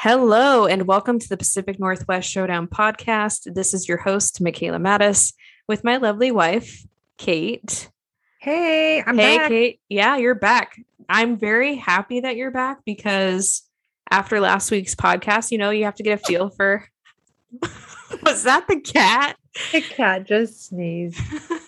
Hello, and welcome to the Pacific Northwest Showdown podcast. This is your host, Michaela Mattis, with my lovely wife, Kate. Hey, I'm hey, back. Kate. Yeah, you're back. I'm very happy that you're back because after last week's podcast, you know, you have to get a feel for. Was that the cat? The cat just sneezed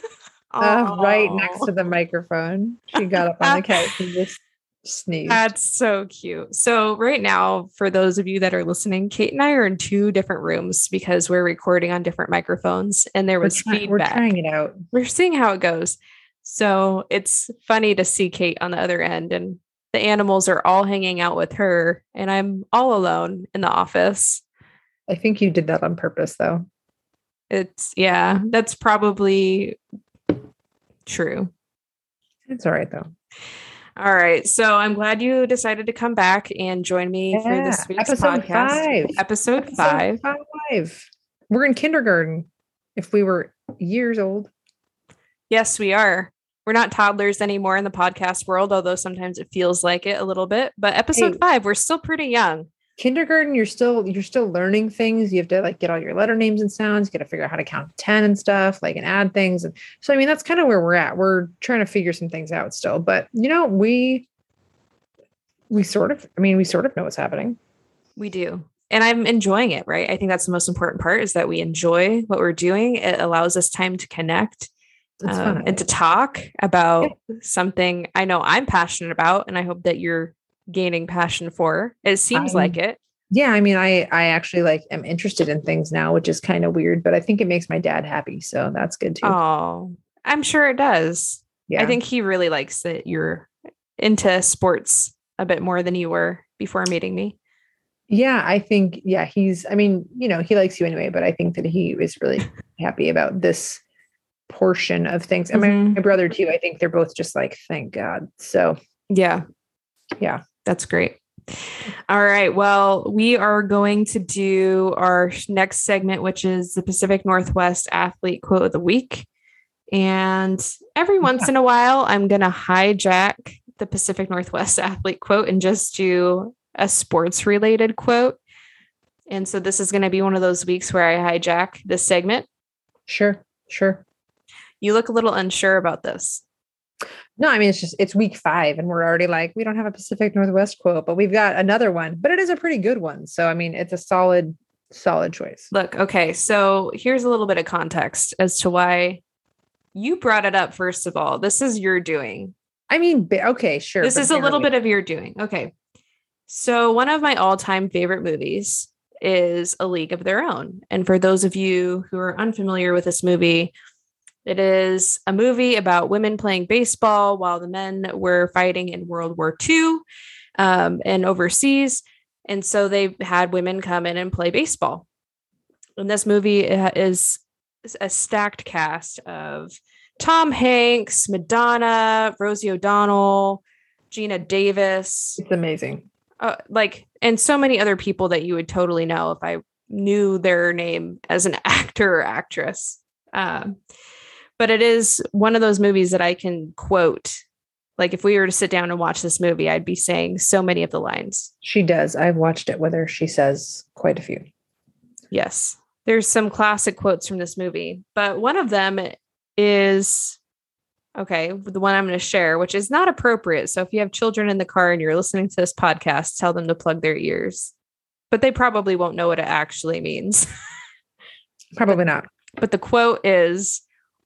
uh, right next to the microphone. She got up on the couch and just sneezed. That's so cute. So, right now, for those of you that are listening, Kate and I are in two different rooms because we're recording on different microphones and there we're, was try- feedback. we're trying it out. We're seeing how it goes. So, it's funny to see Kate on the other end and the animals are all hanging out with her and I'm all alone in the office. I think you did that on purpose, though. It's, yeah, that's probably true. It's all right, though. All right. So I'm glad you decided to come back and join me for this Yeah, week's episode podcast. five. Episode, Episode five. Five. We're in kindergarten. If we were years old, Yes, we are. We're not toddlers anymore in the podcast world, although sometimes it feels like it a little bit. But episode Hey. five, we're still pretty young. Kindergarten, you're still you're still learning things. You have to like get all your letter names and sounds. You got to figure out how to count to ten and stuff, like and add things. And so, I mean, that's kind of where we're at. We're trying to figure some things out still, but you know, we we sort of, I mean, we sort of know what's happening. We do. And I'm enjoying it, right? I think that's the most important part is that we enjoy what we're doing. It allows us time to connect um, and to talk about something I know I'm passionate about. And I hope that you're gaining passion for. It seems I'm- like it. yeah, I mean, I I actually like am interested in things now, which is kind of weird, but I think it makes my dad happy, so that's good too. Oh, I'm sure it does. yeah, I think he really likes that you're into sports a bit more than you were before meeting me. Yeah, I think, yeah, he's, I mean, you know, he likes you anyway, but I think that he is really happy about this portion of things. And my, Mhm. my brother, too, I think they're both just like, thank God. So, Yeah. Yeah. That's great. All right. Well, we are going to do our next segment, which is the Pacific Northwest Athlete Quote of the Week. And every once in a while, I'm going to hijack the Pacific Northwest Athlete Quote and just do a sports related quote. And so this is going to be one of those weeks where I hijack this segment. sure, sure. You look a little unsure about this. No, I mean, it's just, it's week five, and we're already like, we don't have a Pacific Northwest quote, but we've got another one, but it is a pretty good one. So, I mean, it's a solid, solid choice. Look, okay, so here's a little bit of context as to why you brought it up, first of all. This is your doing. I mean, okay, sure. This is a little bit of your doing. Okay. So, one of my all time favorite movies is A League of Their Own. And for those of you who are unfamiliar with this movie, it is a movie about women playing baseball while the men were fighting in World War II um, and overseas. And so they had women come in and play baseball. And this movie is is a stacked cast of Tom Hanks, Madonna, Rosie O'Donnell, Geena Davis, It's amazing. uh, like, and so many other people that you would totally know if I knew their name as an actor or actress. Um, but it is one of those movies that I can quote. Like, if we were to sit down and watch this movie, I'd be saying so many of the lines. She does. I've watched it with her. She says quite a few. Yes. There's some classic quotes from this movie, but one of them is okay, the one I'm going to share, which is not appropriate. So if you have children in the car and you're listening to this podcast, tell them to plug their ears. But they probably won't know what it actually means. Probably not. but the quote is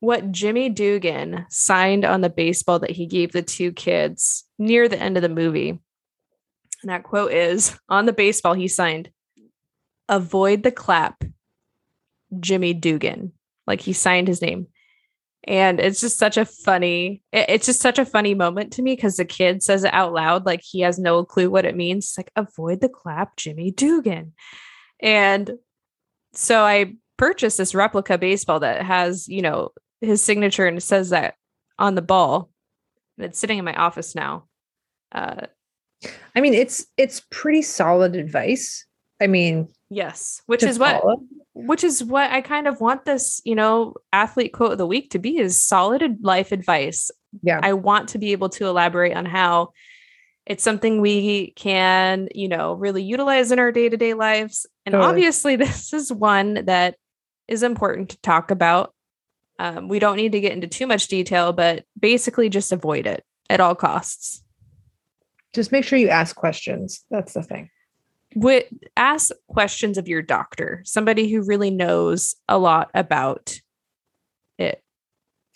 what Jimmy Dugan signed on the baseball that he gave the two kids near the end of the movie. And that quote is on the baseball he signed, avoid the clap, Jimmy Dugan. Like he signed his name. And it's just such a funny, it's just such a funny moment to me because the kid says it out loud, like he has no clue what it means. It's like, avoid the clap, Jimmy Dugan. And so I purchased this replica baseball that has, you know, his signature and it says that on the ball. And it's sitting in my office now. Uh, I mean, it's it's pretty solid advice. I mean, yes, which is what which is what I kind of want this, you know, athlete quote of the week to be is solid life advice. Yeah. I want to be able to elaborate on how It's something we can, you know, really utilize in our day to day lives. And Totally. obviously, this is one that is important to talk about. Um, we don't need to get into too much detail, but basically just avoid it at all costs. Just make sure you ask questions. That's the thing. Would ask questions of your doctor, somebody who really knows a lot about it.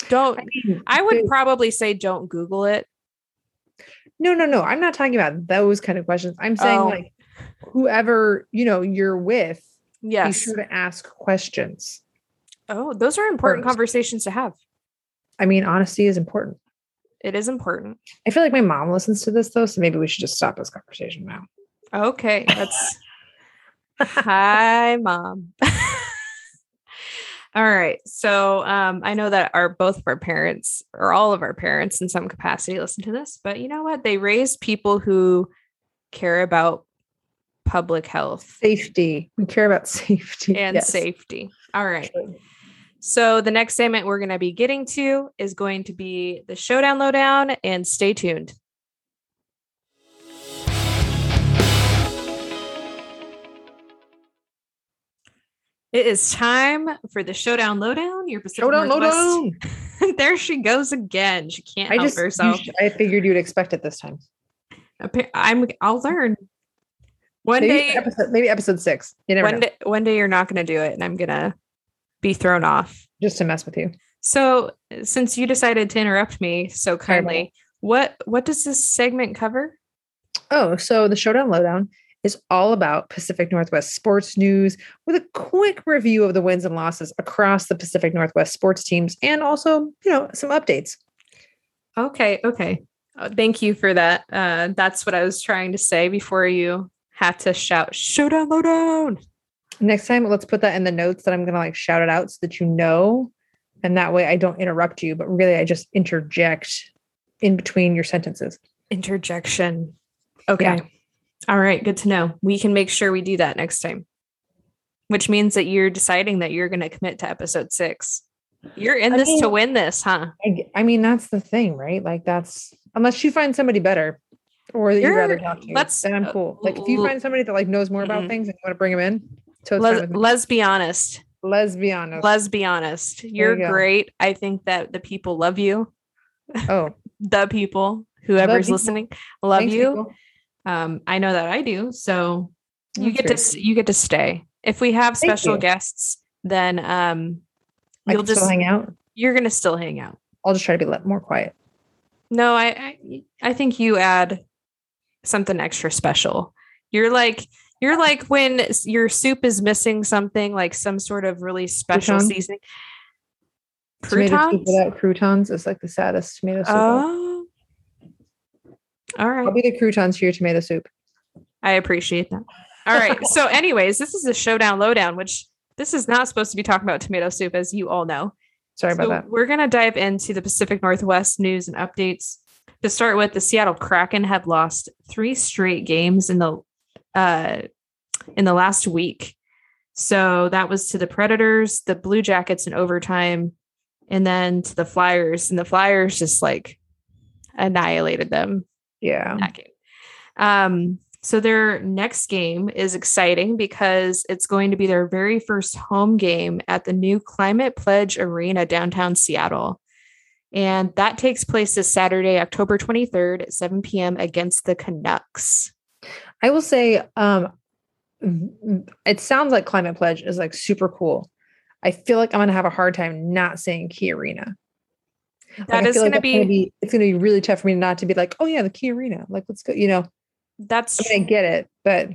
Don't mean, I would probably say don't Google it. no, no, no. I'm not talking about those kind of questions. I'm saying Oh. like whoever you know you're with, yes. be sure to ask questions. Oh, those are important First. conversations to have. I mean, honesty is important. It is important. I feel like my mom listens to this though, so maybe we should just stop this conversation now. Okay, that's hi, mom. all right, so um, I know that our both of our parents, or all of our parents, in some capacity, listen to this. But you know what? They raised people who care about public health Safety. We care about safety and Yes. safety. All right. True. So the next segment we're going to be getting to is going to be the showdown lowdown, and stay tuned. It is time for the showdown lowdown. Your Pacific Showdown, Northwest. lowdown. there she goes again. She can't I help just, herself. sh- I figured you'd expect it this time. I'm. I'll learn. One Maybe day, episode, maybe episode six. You never one know. day, one day, you're not going to do it, and I'm gonna be thrown off. Just to mess with you. So, since you decided to interrupt me so kindly, what what does this segment cover? Oh, so the Showdown Lowdown is all about Pacific Northwest sports news with a quick review of the wins and losses across the Pacific Northwest sports teams and also, you know, some updates. Okay, okay. Uh, thank you for that. Uh, that's what I was trying to say before you had to shout "Showdown, lowdown." Next time, let's put that in the notes that I'm going to like shout it out so that you know. And that way I don't interrupt you, but really I just interject in between your sentences. Interjection. Okay. Yeah. All right. Good to know. We can make sure we do that next time. Which means that you're deciding that you're going to commit to episode six. You're in I this to win this, huh? I mean, that's the thing, right? Like that's unless you find somebody better or that you'd rather talk to, let's- then I'm uh, cool. Like if you find somebody that like knows more about Mm-mm. things and you want to bring them in, so fine Let's, with me. let's be honest. let's be honest. Let's be honest. You're you great. I think that the people love you. oh, The people, whoever's people. listening, love thanks, you. Um, I know that I do. So you That's get to you get to stay. If we have Thank special you. guests, then um, you'll just hang out. you're gonna still hang out. I'll just try to be more quiet. No, I, I I think you add something extra special. You're like you're like when your soup is missing something like some sort of really special Croutons? seasoning. Croutons? without croutons is like the saddest tomato soup. Oh, all I'll be the croutons for your tomato soup. I appreciate that. All right. So, anyways, this is a showdown lowdown, which this is not supposed to be talking about tomato soup, as you all know. Sorry So about that. We're going to dive into the Pacific Northwest news and updates. To start with, the Seattle Kraken have lost three straight games in the uh, in the last week. So that was to the Predators, the Blue Jackets in overtime, and then to the Flyers. And the Flyers just like annihilated them Yeah. that game. Um, so their next game is exciting because it's going to be their very first home game at the new Climate Pledge Arena downtown Seattle. And that takes place this Saturday, October 23rd at 7 p.m. against the Canucks. I will say, um, it sounds like Climate Pledge is like super cool. I feel like I'm gonna have a hard time not saying Key Arena. That I is going like to that's gonna be, It's gonna be really tough for me not to be like, oh yeah, the Key Arena. Like, let's go. You know, that's I mean, I get it, but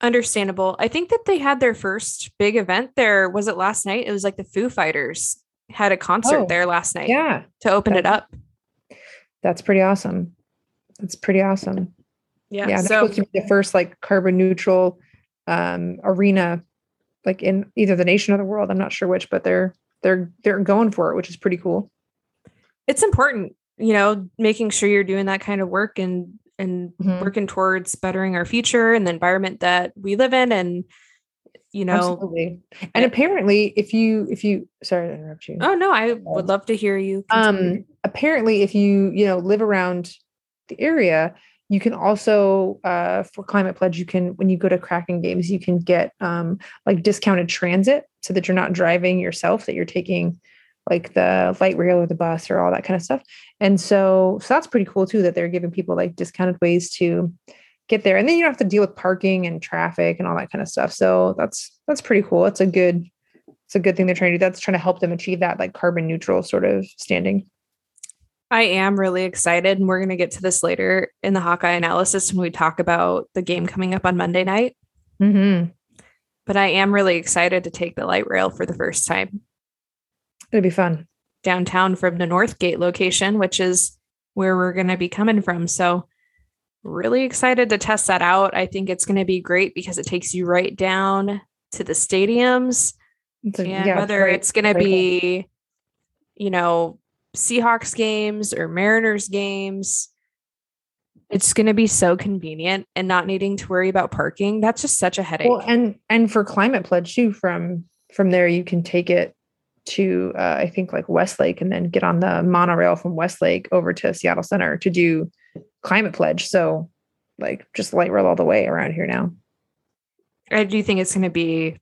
understandable. I think that they had their first big event there. Was it last night? It was like the Foo Fighters had a concert Oh, there last night yeah, to open it up. that's pretty awesome. That's pretty awesome. Yeah. yeah, so supposed to be the first like carbon neutral um arena like in either the nation or the world i'm not sure which but they're they're they're going for it which is pretty cool it's important you know making sure you're doing that kind of work and and Mhm. working towards bettering our future and the environment that we live in and you know absolutely and eh. apparently if you if you sorry to interrupt you oh no i would love to hear you continue. um apparently if you you know live around the area you can also uh, for climate pledge you can when you go to kraken games you can get um, like discounted transit so that you're not driving yourself that you're taking like the light rail or the bus or all that kind of stuff. And so so that's pretty cool too that they're giving people like discounted ways to get there. And then you don't have to deal with parking and traffic and all that kind of stuff. So that's that's pretty cool. It's a good it's a good thing they're trying to do. That's trying to help them achieve that like carbon neutral sort of standing I am really excited, and we're going to get to this later in the Hawkeye analysis when we talk about the game coming up on Monday night. mm-hmm. But I am really excited to take the light rail for the first time it'll be fun downtown from the Northgate location, which is where we're going to be coming from. So, really excited to test that out. I think it's going to be great because it takes you right down to the stadiums. It's a- and yeah, whether right- it's going to right be, you know, Seahawks games or Mariners games, it's going to be so convenient and not needing to worry about parking. That's just such a headache. Well, and and for climate pledge too, from from there you can take it to uh, I think like Westlake and then get on the monorail from Westlake over to Seattle Center to do climate pledge. So like just light rail all the way around here now. I do think it's going to be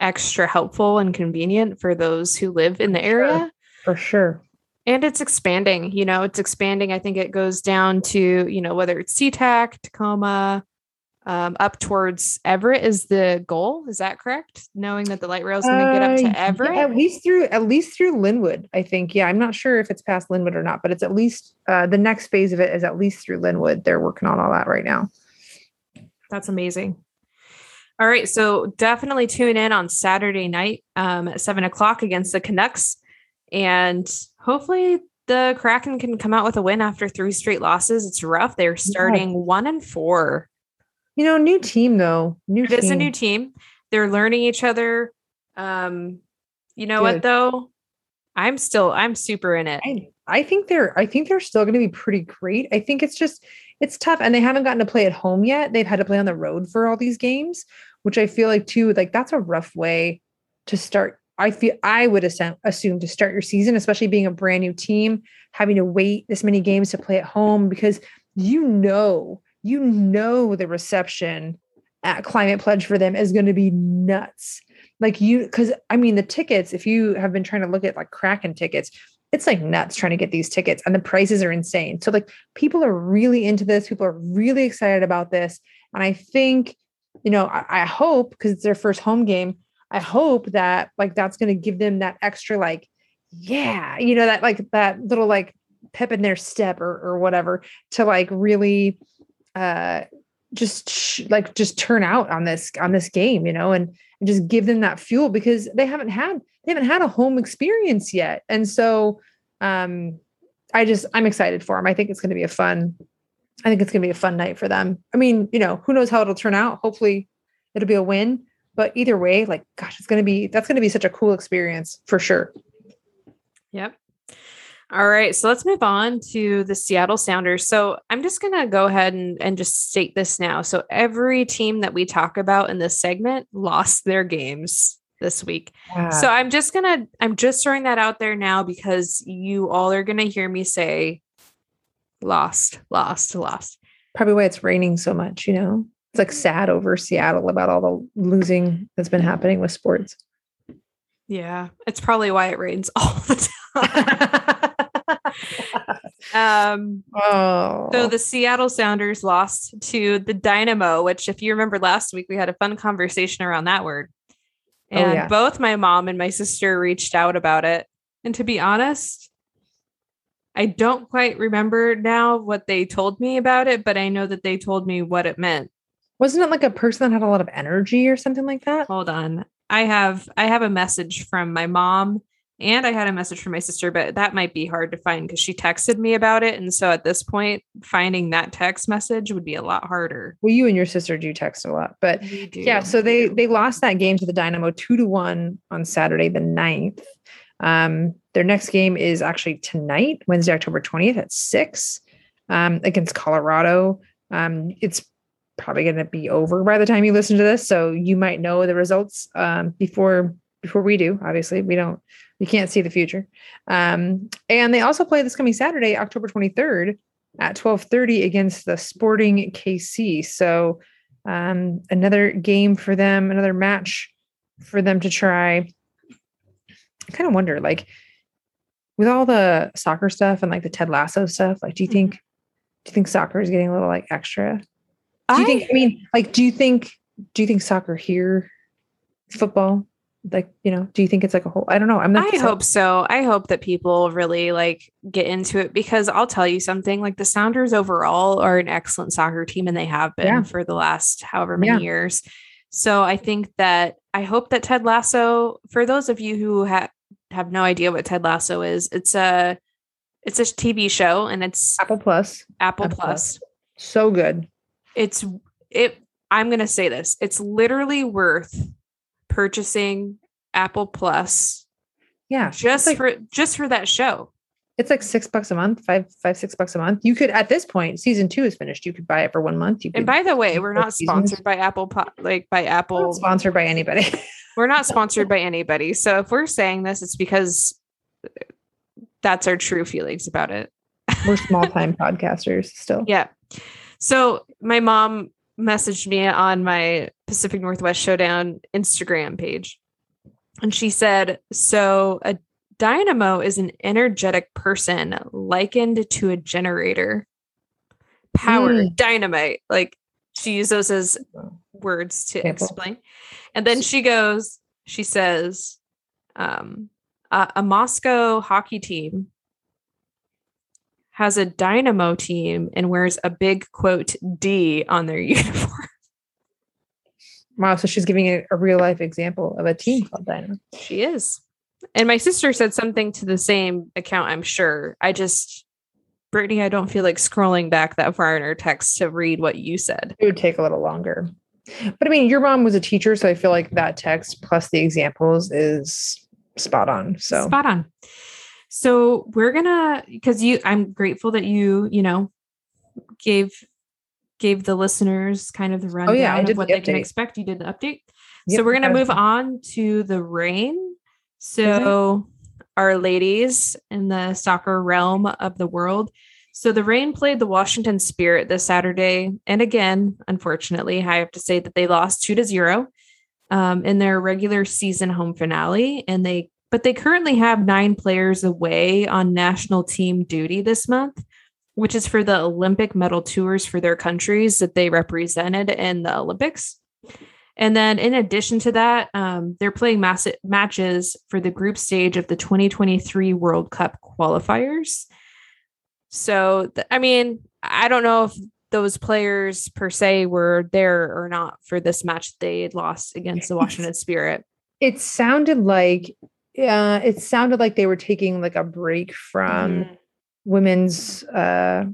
extra helpful and convenient for those who live in the Sure. area. For sure. And it's expanding, you know, it's expanding. I think it goes down to, you know, whether it's SeaTac, Tacoma, um, up towards Everett is the goal. Is that correct? Knowing that the light rail is going to get up Uh, to yeah, Everett. at least through at least through Lynnwood, I think. Yeah, I'm not sure if it's past Lynnwood or not, but it's at least uh, the next phase of it is at least through Lynnwood. They're working on all that right now. That's amazing. All right. So definitely tune in on Saturday night um, at seven o'clock against the Canucks. And hopefully the Kraken can come out with a win after three straight losses. It's rough. They're starting one and four. You know, new team though. New It team. is a new team. They're learning each other. Um, you know what though? I'm still I'm super in it. I, I think they're I think they're still going to be pretty great. I think it's just it's tough and they haven't gotten to play at home yet. They've had to play on the road for all these games, which I feel like too like that's a rough way to start. I feel I would assume, to start your season, especially being a brand new team, having to wait this many games to play at home because you know, you know the reception at Climate Pledge for them is going to be nuts. Like you, because I mean, the tickets, if you have been trying to look at like Kraken tickets, it's like nuts trying to get these tickets and the prices are insane. So, like, people are really into this. People are really excited about this. And I think, you know, I, I hope because it's their first home game, I hope that like that's going to give them that extra, like, yeah, you know, that like that little like pep in their step or, or whatever to like really, uh, just sh- like just turn out on this on this game you know and, and just give them that fuel because they haven't had they haven't had a home experience yet. And so um i just i'm excited for them i think it's going to be a fun i think it's going to be a fun night for them. I mean you know who knows how it'll turn out. Hopefully it'll be a win but either way like gosh it's going to be that's going to be such a cool experience for sure Yep. All right. So let's move on to the Seattle Sounders. So I'm just going to go ahead and, and just state this now. So every team that we talk about in this segment lost their games this week. So I'm just going to, I'm just throwing that out there now because you all are going to hear me say lost, lost, lost. probably why it's raining so much you know it's like sad over seattle about all the losing that's been happening with sports Yeah. It's probably why it rains all the time. um, oh So the Seattle Sounders lost to the Dynamo, which, if you remember last week, we had a fun conversation around that word. Oh, And yeah. both my mom and my sister reached out about it. And to be honest, I don't quite remember now what they told me about it, but I know that they told me what it meant. Wasn't it like a person that had a lot of energy or something like that Hold on. I have I have a message from my mom and I had a message from my sister, but that might be hard to find because she texted me about it. And so at this point, finding that text message would be a lot harder. well you and your sister do text a lot but yeah so they they lost that game to the dynamo two to one on saturday the 9th um their next game is actually tonight wednesday october 20th at 6 um against colorado um it's probably going to be over by the time you listen to this so you might know the results um before before we do obviously we don't we can't see the future um and they also play this coming saturday october 23rd at 12:30 against the Sporting KC. So um, another game for them, another match for them to try. I kind of wonder, like, with all the soccer stuff and like the Ted Lasso stuff, like, do you think, do you think soccer is getting a little like extra? Do you I- think? I mean, like, do you think? Do you think soccer here, football, like, you know, do you think it's like a whole? I don't know. I'm not. I hope so. I hope that people really like get into it because I'll tell you something like the Sounders overall are an excellent soccer team and they have been Yeah. for the last however many Yeah. years. So I think that I hope that Ted Lasso, for those of you who ha- have no idea what Ted Lasso is, it's a it's a TV show and it's Apple Plus, Apple Apple Plus. so good. It's it I'm going to say this. It's literally worth purchasing Apple Plus Yeah, just like- for just for that show. it's like six bucks a month, five, five, six bucks a month. You could at this point, season two is finished. You could buy it for one month. You could And by the way, we're not seasons. sponsored by Apple, like by Apple. sponsored by anybody. We're not sponsored by anybody. So if we're saying this, it's because that's our true feelings about it. We're small time podcasters still. Yeah. So my mom messaged me on my Pacific Northwest Showdown Instagram page. And she said, So a dynamo is an energetic person likened to a generator. Power, Mm. dynamite. Like she used those as words to explain. And then she goes, she says, um, a Moscow hockey team has a dynamo team and wears a big quote D on their uniform. Wow. So she's giving a, a real life example of a team called Dynamo. She is. And my sister said something to the same account, I'm sure. I just, Brittany, I don't feel like scrolling back that far in her text to read what you said. It would take a little longer. But I mean, your mom was a teacher, so I feel like that text plus the examples is spot on. So spot on. So we're gonna because you I'm grateful that you, you know, gave gave the listeners kind of the rundown Oh, yeah, of what the they can expect. You did the update. Yep, so we're gonna move on to the Reign. So our ladies in the soccer realm of the world. So the Reign played the Washington Spirit this Saturday, and again, unfortunately, I have to say that they lost two to zero um, in their regular season home finale, and they but they currently have nine players away on national team duty this month, which is for the Olympic medal tours for their countries that they represented in the Olympics. And then, in addition to that, um, they're playing mass- matches for the group stage of the 2023 World Cup qualifiers. So, th- I mean, I don't know if those players per se were there or not for this match they lost against the Washington Spirit. it sounded like uh it sounded like they were taking like a break from Mhm. women's uh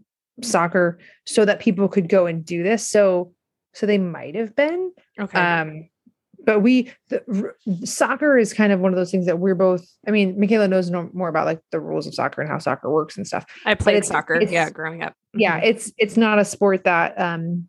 soccer so that people could go and do this. So so they might have been. Okay. Um but we the, r- soccer is kind of one of those things that we're both I mean Michaela knows no, more about like the rules of soccer and how soccer works and stuff. I played it's- soccer, it's- yeah, growing up. yeah Mhm. it's it's not a sport that um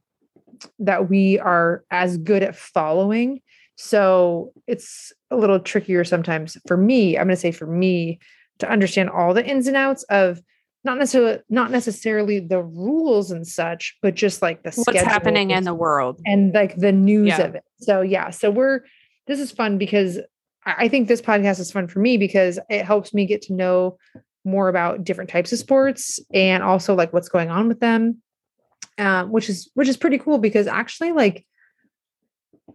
that we are as good at following so it's a little trickier sometimes for me i'm going to say for me to understand all the ins and outs of not necessarily not necessarily the rules and such but just like the what's happening in the world. and like the news Yeah. of it so yeah so we're this is fun because I think this podcast is fun for me because it helps me get to know more about different types of sports and also like what's going on with them, uh, which is which is pretty cool because actually like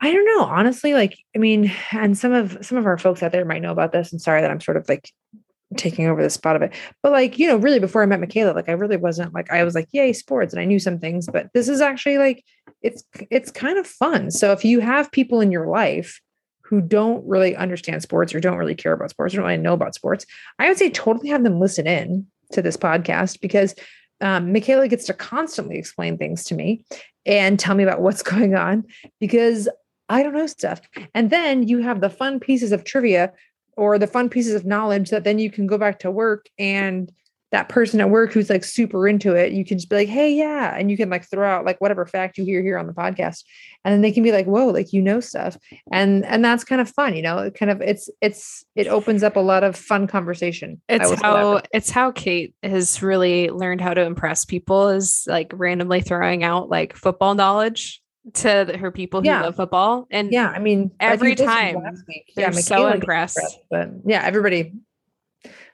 I don't know honestly like I mean and some of some of our folks out there might know about this and sorry that I'm sort of like taking over the spot of it but like you know really before I met Michaela like I really wasn't like I was like yay sports and I knew some things but this is actually like it's it's kind of fun. So if you have people in your life who don't really understand sports or don't really care about sports or don't really know about sports, I would say totally have them listen in to this podcast because um, Michaela gets to constantly explain things to me and tell me about what's going on because I don't know stuff. And then you have the fun pieces of trivia or the fun pieces of knowledge that then you can go back to work and that person at work who's like super into it, you can just be like, hey, yeah. And you can like throw out like whatever fact you hear here on the podcast. And then they can be like, whoa, like you know stuff. And and that's kind of fun, you know, it kind of it's it's it opens up a lot of fun conversation. It's how it's how Kate has really learned how to impress people is like randomly throwing out like football knowledge to her people who Yeah. love football. And yeah, I mean Every I think this was time, week. they're yeah, so Michaela gets impressed. But yeah, everybody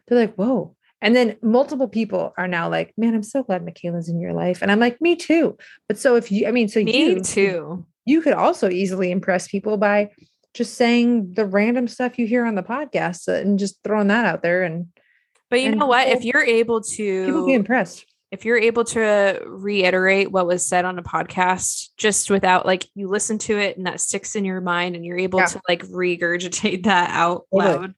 they're like, whoa. And then multiple people are now like, man, I'm so glad Michaela's in your life. And I'm like, me too. But so if you, I mean, so me you too. you could also easily impress people by just saying the random stuff you hear on the podcast and just throwing that out there and But you and know what? If you're able to, people be impressed. If you're able to reiterate what was said on a podcast just without like you listen to it and that sticks in your mind and you're able Yeah. to like regurgitate that out loud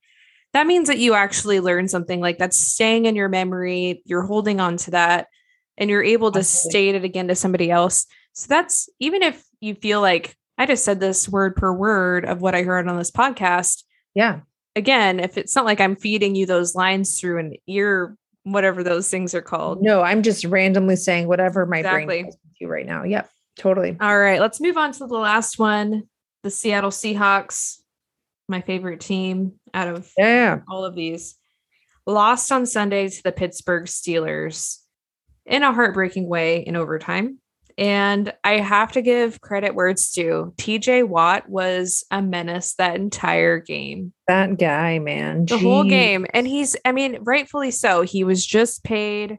that means that you actually learned something like that's staying in your memory you're holding on to that and you're able to Absolutely. state it again to somebody else so that's even if you feel like i just said this word per word of what i heard on this podcast Yeah. again if it's not like i'm feeding you those lines through an ear whatever those things are called No, I'm just randomly saying whatever my Exactly. brain to right now. Yep. Totally. All right, let's move on to the last one. The Seattle Seahawks, my favorite team out of Yeah. all of these, lost on Sunday to the Pittsburgh Steelers in a heartbreaking way in overtime. And I have to give credit where it's due. TJ Watt was a menace that entire game, That guy, man. the whole game. And he's, I mean, rightfully so. He was just paid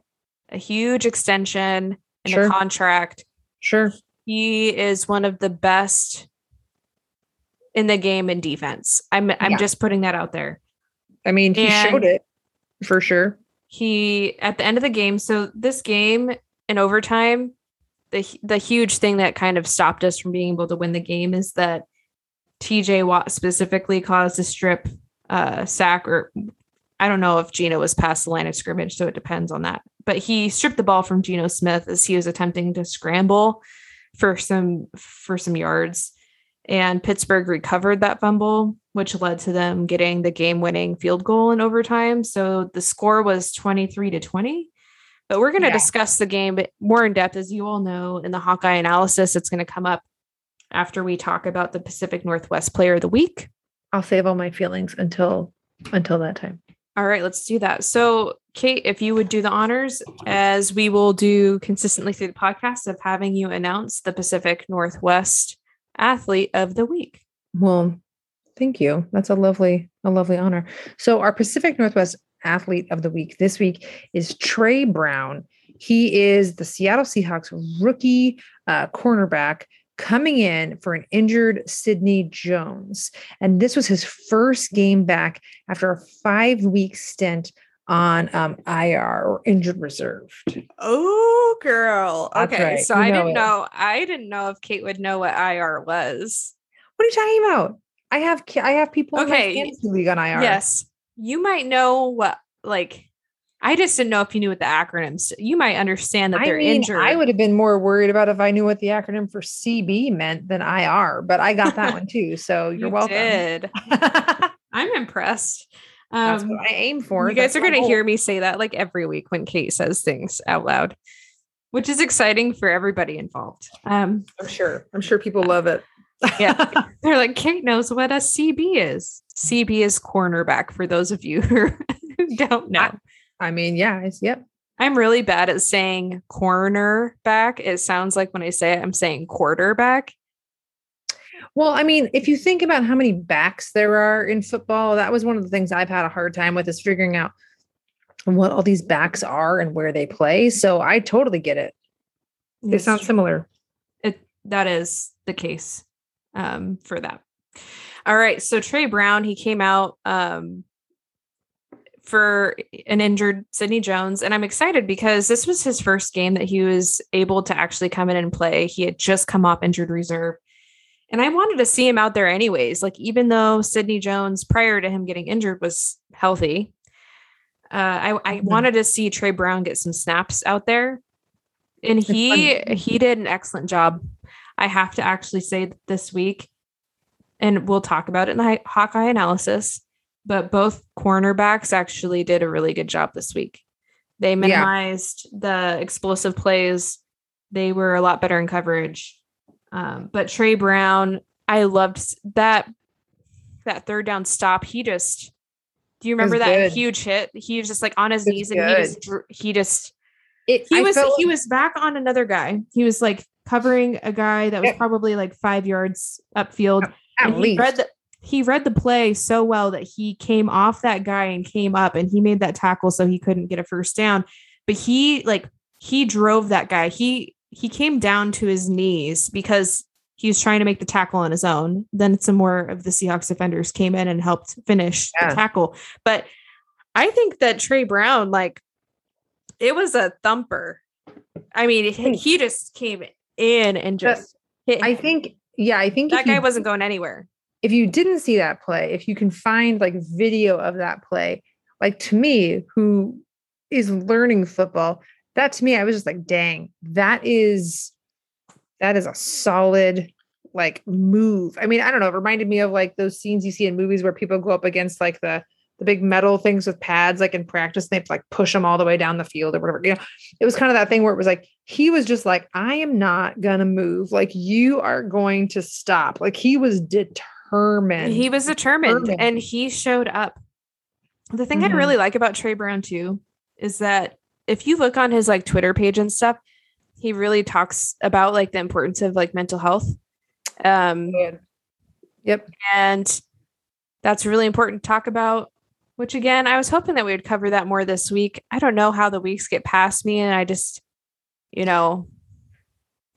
a huge extension and Sure. a contract. Sure. he is one of the best in the game in defense. I'm I'm Yeah. just putting that out there. I mean, he And- showed it for sure. He at the end of the game, so this game in overtime, the the huge thing that kind of stopped us from being able to win the game is that TJ Watt specifically caused a strip uh sack or I don't know if Geno was past the line of scrimmage, so it depends on that. But he stripped the ball from Geno Smith as he was attempting to scramble for some for some yards. And Pittsburgh recovered that fumble, which led to them getting the game-winning field goal in overtime. So the score was 23 to 20. But we're going to Yeah. discuss the game more in depth, as you all know, in the Hawkeye analysis. It's going to come up after we talk about the Pacific Northwest Player of the Week. I'll save all my feelings until until that time. All right, let's do that. So, Kate, if you would do the honors, as we will do consistently through the podcast, of having you announce the Pacific Northwest Athlete of the Week. Well, thank you. That's a lovely, a lovely honor. So our Pacific Northwest athlete of the week this week is Tre Brown. He is the Seattle Seahawks rookie uh, cornerback coming in for an injured Sidney Jones. And this was his first game back after a five week stint on um, IR or injured reserve. Oh, girl. Okay, right. so You I know didn't it. know. I didn't know if Kate would know what IR was. What are you talking about? I have I have people in Okay, my fantasy league on IR. Yes, you might know what. Like, I just didn't know if you knew what the acronyms. You might understand that I they're mean, injured. I would have been more worried about if I knew what the acronym for CB meant than IR, but I got that one too. So you're You welcome. Did. I'm impressed. Um, what I aim for. you guys That's are going to hear me say that like every week when Kate says things out loud, which is exciting for everybody involved. Um, I'm sure. I'm sure people love it. Yeah. they're like, Kate knows what a CB is. CB is cornerback for those of you who don't know. I mean, yeah, it's yep. I'm really bad at saying cornerback. It sounds like when I say it, I'm saying quarterback. Well, I mean, if you think about how many backs there are in football, that was one of the things I've had a hard time with is figuring out what all these backs are and where they play. So I totally get it. They sound true. similar. it that is the case um, for that. All right, so Tre Brown he came out um, for an injured Sidney Jones, and I'm excited because this was his first game that he was able to actually come in and play. He had just come off injured reserve, and I wanted to see him out there anyways. Like even though Sidney Jones prior to him getting injured was healthy, uh, I, I Mhm. wanted to see Tre Brown get some snaps out there, and he he did an excellent job. I have to actually say this week, and we'll talk about it in the Hawkeye analysis, but both cornerbacks actually did a really good job this week. They Yeah. minimized the explosive plays. They were a lot better in coverage. Um, but Tre Brown, I loved that that third down stop. He just do you remember that good. huge hit? He was just like on his knees and he just he just It, he I was he was back on another guy. He was like covering a guy that was probably like five yards upfield. At and he least. read the he read the play so well that he came off that guy and came up and he made that tackle so he couldn't get a first down. But he like he drove that guy. He he came down to his knees because he was trying to make the tackle on his own. Then some more of the Seahawks defenders came in and helped finish Yeah. the tackle. But I think that Tre Brown, like, it was a thumper. I mean, he, he just came in and just hit. I think, yeah, I think that guy you, wasn't going anywhere. if you didn't see that play, if you can find like video of that play, like to me, who is learning football, that to me, I was just like, dang, that is that is a solid like move. I mean, I don't know, it reminded me of like those scenes you see in movies where people go up against like the the big metal things with pads, like in practice, they have to like push them all the way down the field or whatever. You know, it was kind of that thing where it was like he was just like, I am not gonna move. Like you are going to stop. Like he was determined. he was determined determined. and he showed up. The thing Mhm. I really like about Tre Brown too is that if you look on his like Twitter page and stuff, he really talks about like the importance of like mental health. Um Good. Yep. and that's really important to talk about which again i was hoping that we would cover that more this week i don't know how the weeks get past me and i just you know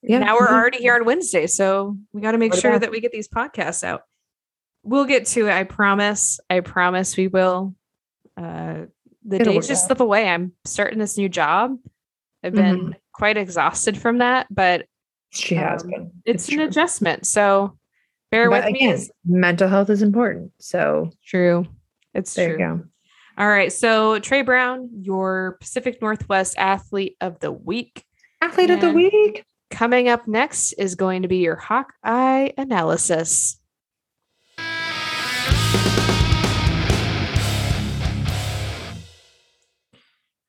Yeah. now we're Mhm. already here on wednesday so we got to make What sure about- that we get these podcasts out we'll get to it i promise i promise we will uh the It'll days just out. slip away i'm starting this new job i've been quite exhausted from that but She has um, been. it's, an true. adjustment so bear But with me again, as mental health is important. So true it's there true you go. All right. So Tre Brown, your Pacific Northwest athlete of the week. Athlete of the week. Coming up next is going to be your Hawkeye analysis.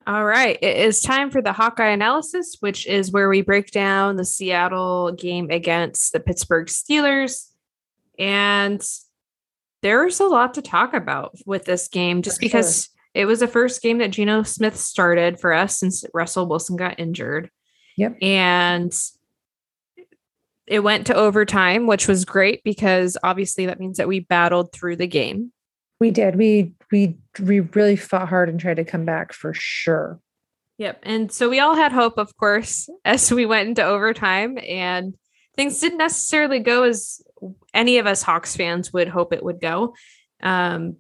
All right. It is time for the Hawkeye analysis, which is where we break down the Seattle game against the Pittsburgh Steelers. And there's a lot to talk about with this game just For sure. because it was the first game that Geno Smith started for us since Russell Wilson got injured. Yep. And it went to overtime, which was great because obviously that means that we battled through the game. We did. We we we really fought hard and tried to come back for sure. Yep. And so we all had hope, of course, as we went into overtime, and things didn't necessarily go as any of us Hawks fans would hope it would go. Um,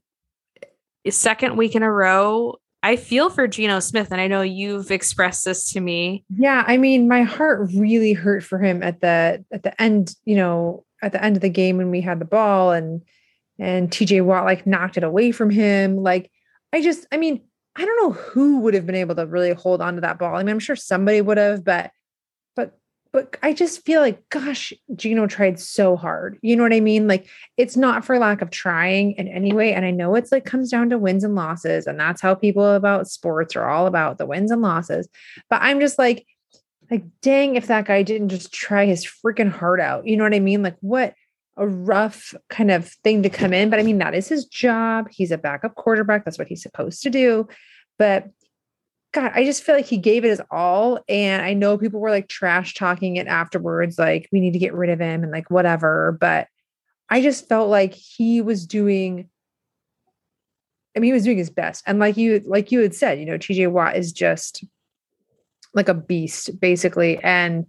second week in a row, I feel for Geno Smith, and I know you've expressed this to me. Yeah, I mean, my heart really hurt for him at the at the end, you know, at the end of the game when we had the ball and and TJ Watt like knocked it away from him. Like, I just, I mean, I don't know who would have been able to really hold on to that ball. I mean, I'm sure somebody would have, but but but I just feel like, gosh, Geno tried so hard. You know what I mean? Like, it's not for lack of trying in any way. And I know it's like comes down to wins and losses, and that's how people about sports are all about the wins and losses. But I'm just like, like, dang, if that guy didn't just try his freaking heart out. You know what I mean? Like, what a rough kind of thing to come in. But I mean, that is his job. He's a backup quarterback. That's what he's supposed to do. But God, I just feel like he gave it his all. And I know people were like trash talking it afterwards, like, we need to get rid of him and like whatever. But I just felt like he was doing. I mean, he was doing his best. And like you, like you had said, you know, TJ Watt is just like a beast, basically. And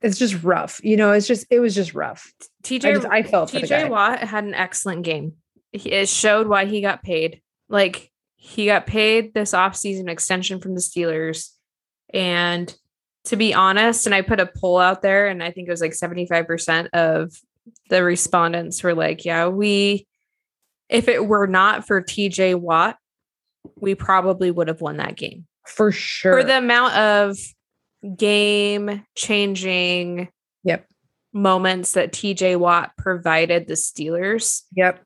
it's just rough. You know, it's just it was just rough. TJ I just I felt for the guy. TJ Watt had an excellent game. He, it showed why he got paid. Like he got paid this offseason extension from the Steelers. And to be honest, and I put a poll out there, and I think it was like 75% of the respondents were like, Yeah, we, if it were not for TJ Watt, we probably would have won that game for sure. for the amount of game changing Yep. moments that TJ Watt provided the Steelers. Yep.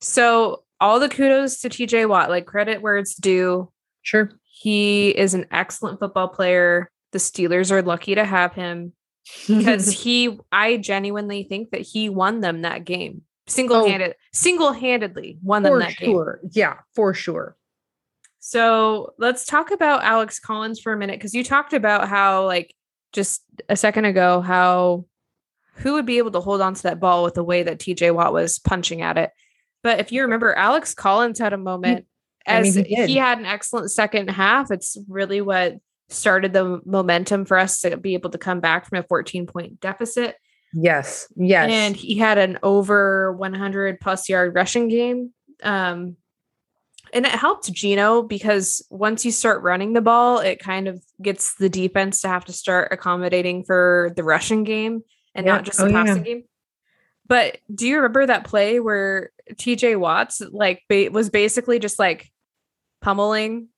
So all the kudos to TJ Watt, like credit where it's due. Sure. He is an excellent football player. The Steelers are lucky to have him because he I genuinely think that he won them that game. Single-handed, oh, single-handedly won them that sure. game. Yeah, for sure. So let's talk about Alex Collins for a minute because you talked about how, like, just a second ago, how who would be able to hold on to that ball with the way that TJ Watt was punching at it. But if you remember, Alex Collins had a moment he, as I mean, he, he, had an excellent second half. It's really what started the momentum for us to be able to come back from a 14 point deficit. Yes. Yes. And he had an over 100 plus yard rushing game. Um, and it helped Geno because once you start running the ball, it kind of gets the defense to have to start accommodating for the rushing game and not just oh, the passing yeah. game. But do you remember that play where TJ Watts like ba- was basically just like pummeling?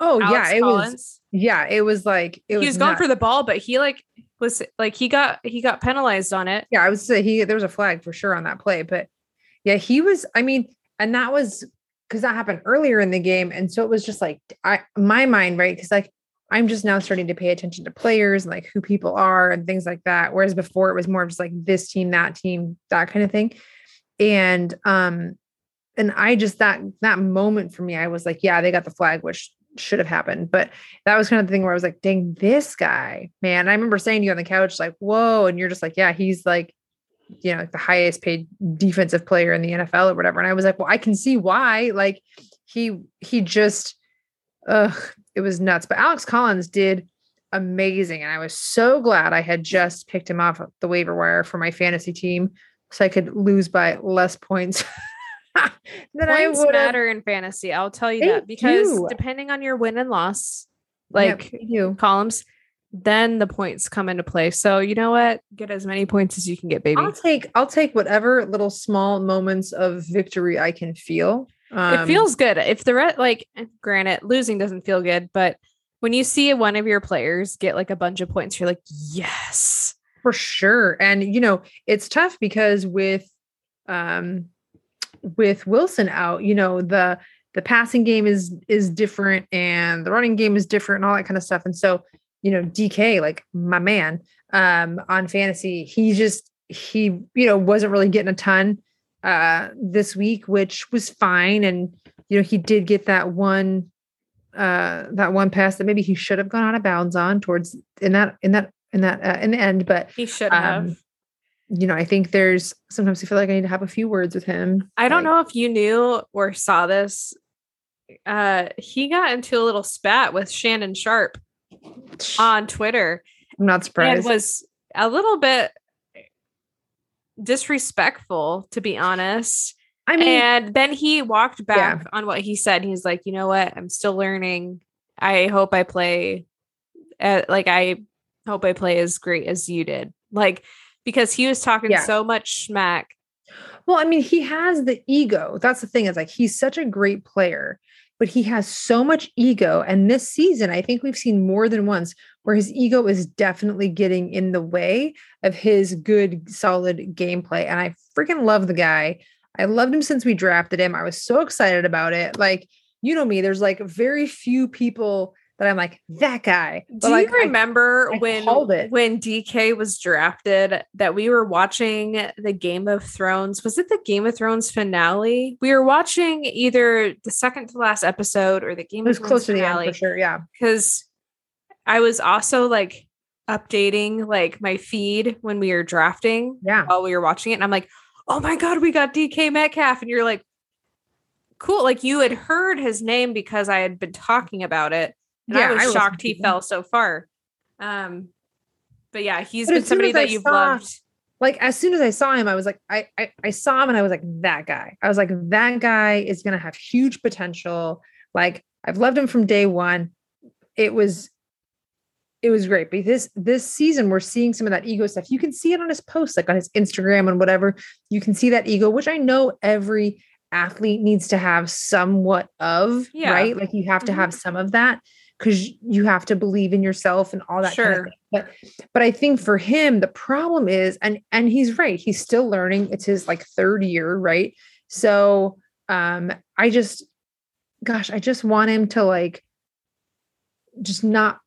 Oh Alex yeah, it Collins? was. Yeah, it was like it he was, was going for the ball, but he like was like he got he got penalized on it. Yeah, I would say he there was a flag for sure on that play, but yeah, he was. I mean, and that was because that happened earlier in the game, and so it was just like I my mind right because like I'm just now starting to pay attention to players and like who people are and things like that. Whereas before it was more of just like this team, that team, that kind of thing. And um, and I just that that moment for me, I was like, yeah, they got the flag, which should have happened. But that was kind of the thing where I was like, dang, this guy, man. I remember saying to you on the couch, like, whoa, and you're just like, yeah, he's like, you know, like the highest paid defensive player in the NFL or whatever. And I was like, well, I can see why. Like he he just ugh, it was nuts. But Alex Collins did amazing. And I was so glad I had just picked him off the waiver wire for my fantasy team so I could lose by less points. than points I would matter in fantasy. I'll tell you they that because do. depending on your win and loss, like yep, columns, then the points come into play. So you know what? Get as many points as you can get, baby. I'll take I'll take whatever little small moments of victory I can feel. Um, it feels good. If the re- like, granted, losing doesn't feel good, but when you see one of your players get like a bunch of points, you're like, yes, for sure. And you know, it's tough because with um with Wilson out, you know, the the passing game is is different and the running game is different and all that kind of stuff. And so, you know, DK, like my man, um, on fantasy, he just he, you know, wasn't really getting a ton uh, this week, which was fine. And you know, he did get that one uh, that one pass that maybe he should have gone out of bounds on towards in that in that in that uh, in the end, but he should um, have. You know, I think there's sometimes I feel like I need to have a few words with him. I don't know if you knew or saw this. Uh, he got into a little spat with Shannon Sharpe on Twitter. I'm not surprised. And was a little bit disrespectful, to be honest. I mean, and then he walked back yeah. on what he said. He's like, you know what? I'm still learning. I hope I play, at, like, I hope I play as great as you did. Like, because he was talking yeah. so much smack. Well, I mean, he has the ego. That's the thing. Is like he's such a great player, but he has so much ego. And this season, I think we've seen more than once where his ego is definitely getting in the way of his good, solid gameplay. And I freaking love the guy. I loved him since we drafted him. I was so excited about it. Like, you know me, there's like very few people that I'm like that guy. But Do like, you remember I, I when when DK was drafted that we were watching the Game of Thrones? Was it the Game of Thrones finale? We were watching either the second to last episode or the Game it was of Thrones close finale. to the end for sure. Yeah, because I was also like updating like my feed when we were drafting. Yeah, while we were watching it, and I'm like, oh my god, we got DK Metcalf, and you're like. Cool. Like you had heard his name because I had been talking about it and yeah, I was I shocked he fell so far. Um, but yeah, he's but been somebody that you've saw, loved. Like as soon as I saw him, I was like, I, I I saw him and I was like, that guy. I was like, that guy is gonna have huge potential. Like I've loved him from day one. It was it was great. But this this season, we're seeing some of that ego stuff. You can see it on his posts, like on his Instagram and whatever. You can see that ego, which I know every athlete needs to have somewhat of, yeah. right? Like you have to mm-hmm. have some of that because you have to believe in yourself and all that sure. kind of. But but I think for him, the problem is, and and he's right, he's still learning. It's his like third year, right? So um, I just gosh, I just want him to like just not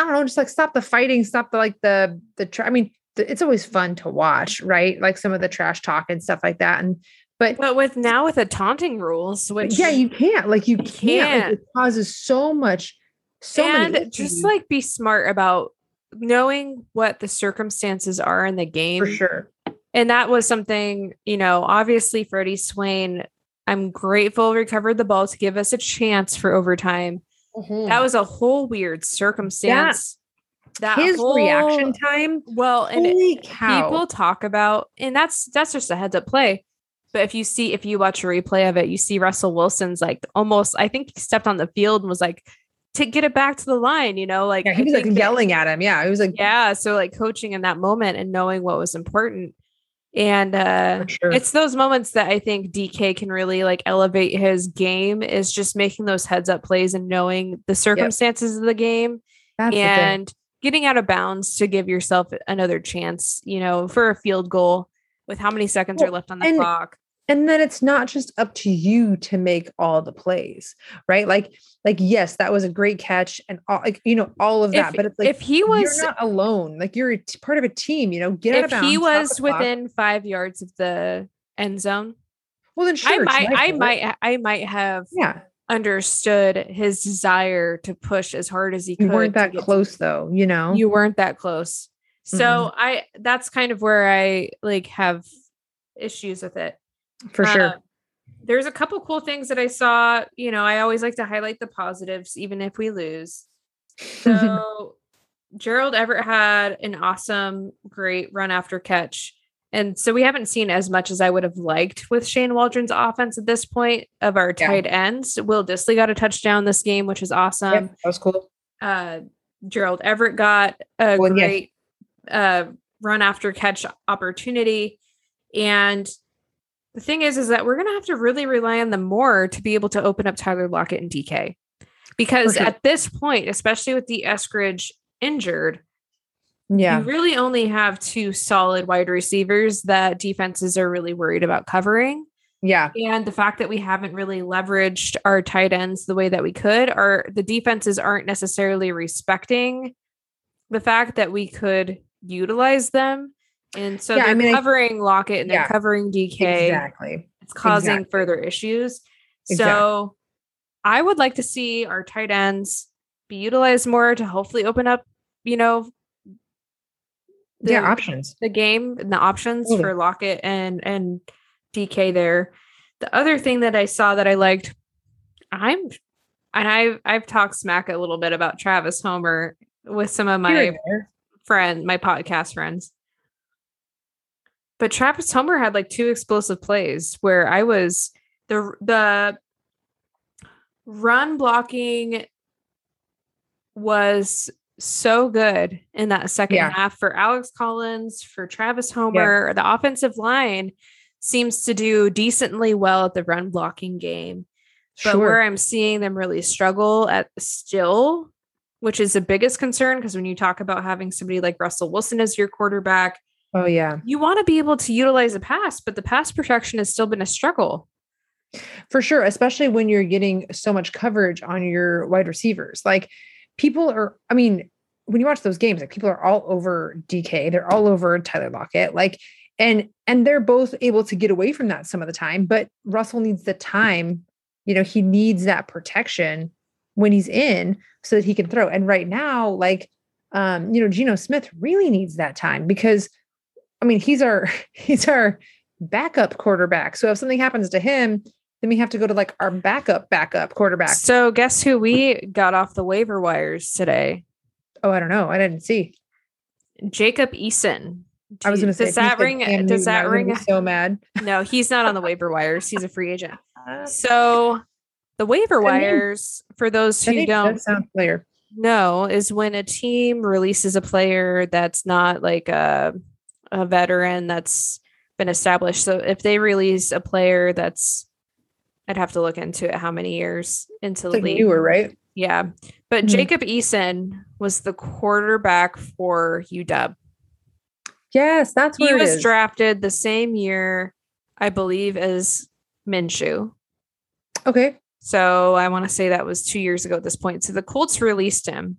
I don't know, just like stop the fighting, stop the like the the tra- I mean, it's always fun to watch, right? Like some of the trash talk and stuff like that. And but But with now with the taunting rules, which yeah, you can't like you can't. can't. Like, it causes so much, so and many just like be smart about knowing what the circumstances are in the game. for sure. And that was something, you know, obviously Freddie Swain, I'm grateful recovered the ball to give us a chance for overtime. Mm-hmm. That was a whole weird circumstance. That his whole- reaction time. Well, and people talk about and that's that's just a heads up play but if you see if you watch a replay of it you see russell wilson's like almost i think he stepped on the field and was like to get it back to the line you know like yeah, he was like that- yelling at him. Yeah, he was like, yeah so like coaching in that moment and knowing what was important and uh sure. it's those moments that i think dk can really like elevate his game is just making those heads up plays and knowing the circumstances of the game That's and getting out of bounds to give yourself another chance, you know, for a field goal with how many seconds are left on the and- clock. And then it's not just up to you to make all the plays right like like yes that was a great catch and all like you know all of that If, but it's like if he was not alone like you're t- part of a team you know get out of if bounds he was the clock. within five yards of the end zone, well then sure I might I might I might have yeah understood his desire to push as hard as he could. you weren't that get to- close though you know You weren't that close. So Mhm. I that's kind of where I like have issues with it. For Uh, sure there's a couple cool things that I saw. You know, I always like to highlight the positives, even if we lose. So Gerald Everett had an awesome, great run after catch. And so we haven't seen as much as I would have liked with Shane Waldron's offense at this point of our Yeah. tight ends. Will Dissly got a touchdown this game, which is awesome. That was cool Uh, Gerald Everett got a Well, yes. great uh, run after catch opportunity. And the thing is, is that we're going to have to really rely on them more to be able to open up Tyler Lockett and DK. Because sure. at this point, especially with the Eskridge injured, yeah you really only have two solid wide receivers that defenses are really worried about covering. yeah And the fact that we haven't really leveraged our tight ends the way that we could, or the defenses aren't necessarily respecting the fact that we could utilize them. And so Yeah, they're mean, I- covering Lockett and they're covering DK. exactly It's causing Exactly. further issues. Exactly. So I would like to see our tight ends be utilized more to hopefully open up, you know, the, yeah options the game and the options Totally. for Lockett and and DK there. The other thing that I saw that I liked, I'm and I've I've talked smack a little bit about Travis Homer with some of my friend, my podcast friends. But Travis Homer had like two explosive plays where I was the the run blocking was so good in that second Yeah. half for Alex Collins, for Travis Homer. The offensive line seems to do decently well at the run blocking game. But sure where I'm seeing them really struggle at still, which is the biggest concern, because when you talk about having somebody like Russell Wilson as your quarterback, oh yeah you want to be able to utilize the pass, but the pass protection has still been a struggle. For sure, especially when you're getting so much coverage on your wide receivers. Like people are, I mean, when you watch those games, like people are all over DK, they're all over Tyler Lockett, like, and and they're both able to get away from that some of the time. But Russell needs the time, you know, he needs that protection when he's in so that he can throw. And right now, like, um, you know, Geno Smith really needs that time because I mean, he's our he's our backup quarterback. So if something happens to him, then we have to go to like our backup backup quarterback. So guess who we got off the waiver wires today? Oh, I don't know. I didn't see. Jacob Eason. I was going to say, does that ring? Cam Does Newton, that ring? So mad. No, he's not on the waiver wires. He's a free agent. So the waiver That name- wires, for those who don't does sound familiar. know, is when a team releases a player that's not like a a veteran that's been established. So if they release a player that's I'd have to look into it how many years into It's the like league. newer, right? Yeah. But Mhm. Jacob Eason was the quarterback for UW. Yes, that's He was is. drafted the same year, I believe, as Minshew. okay. So I want to say that was two years ago at this point. So the Colts released him.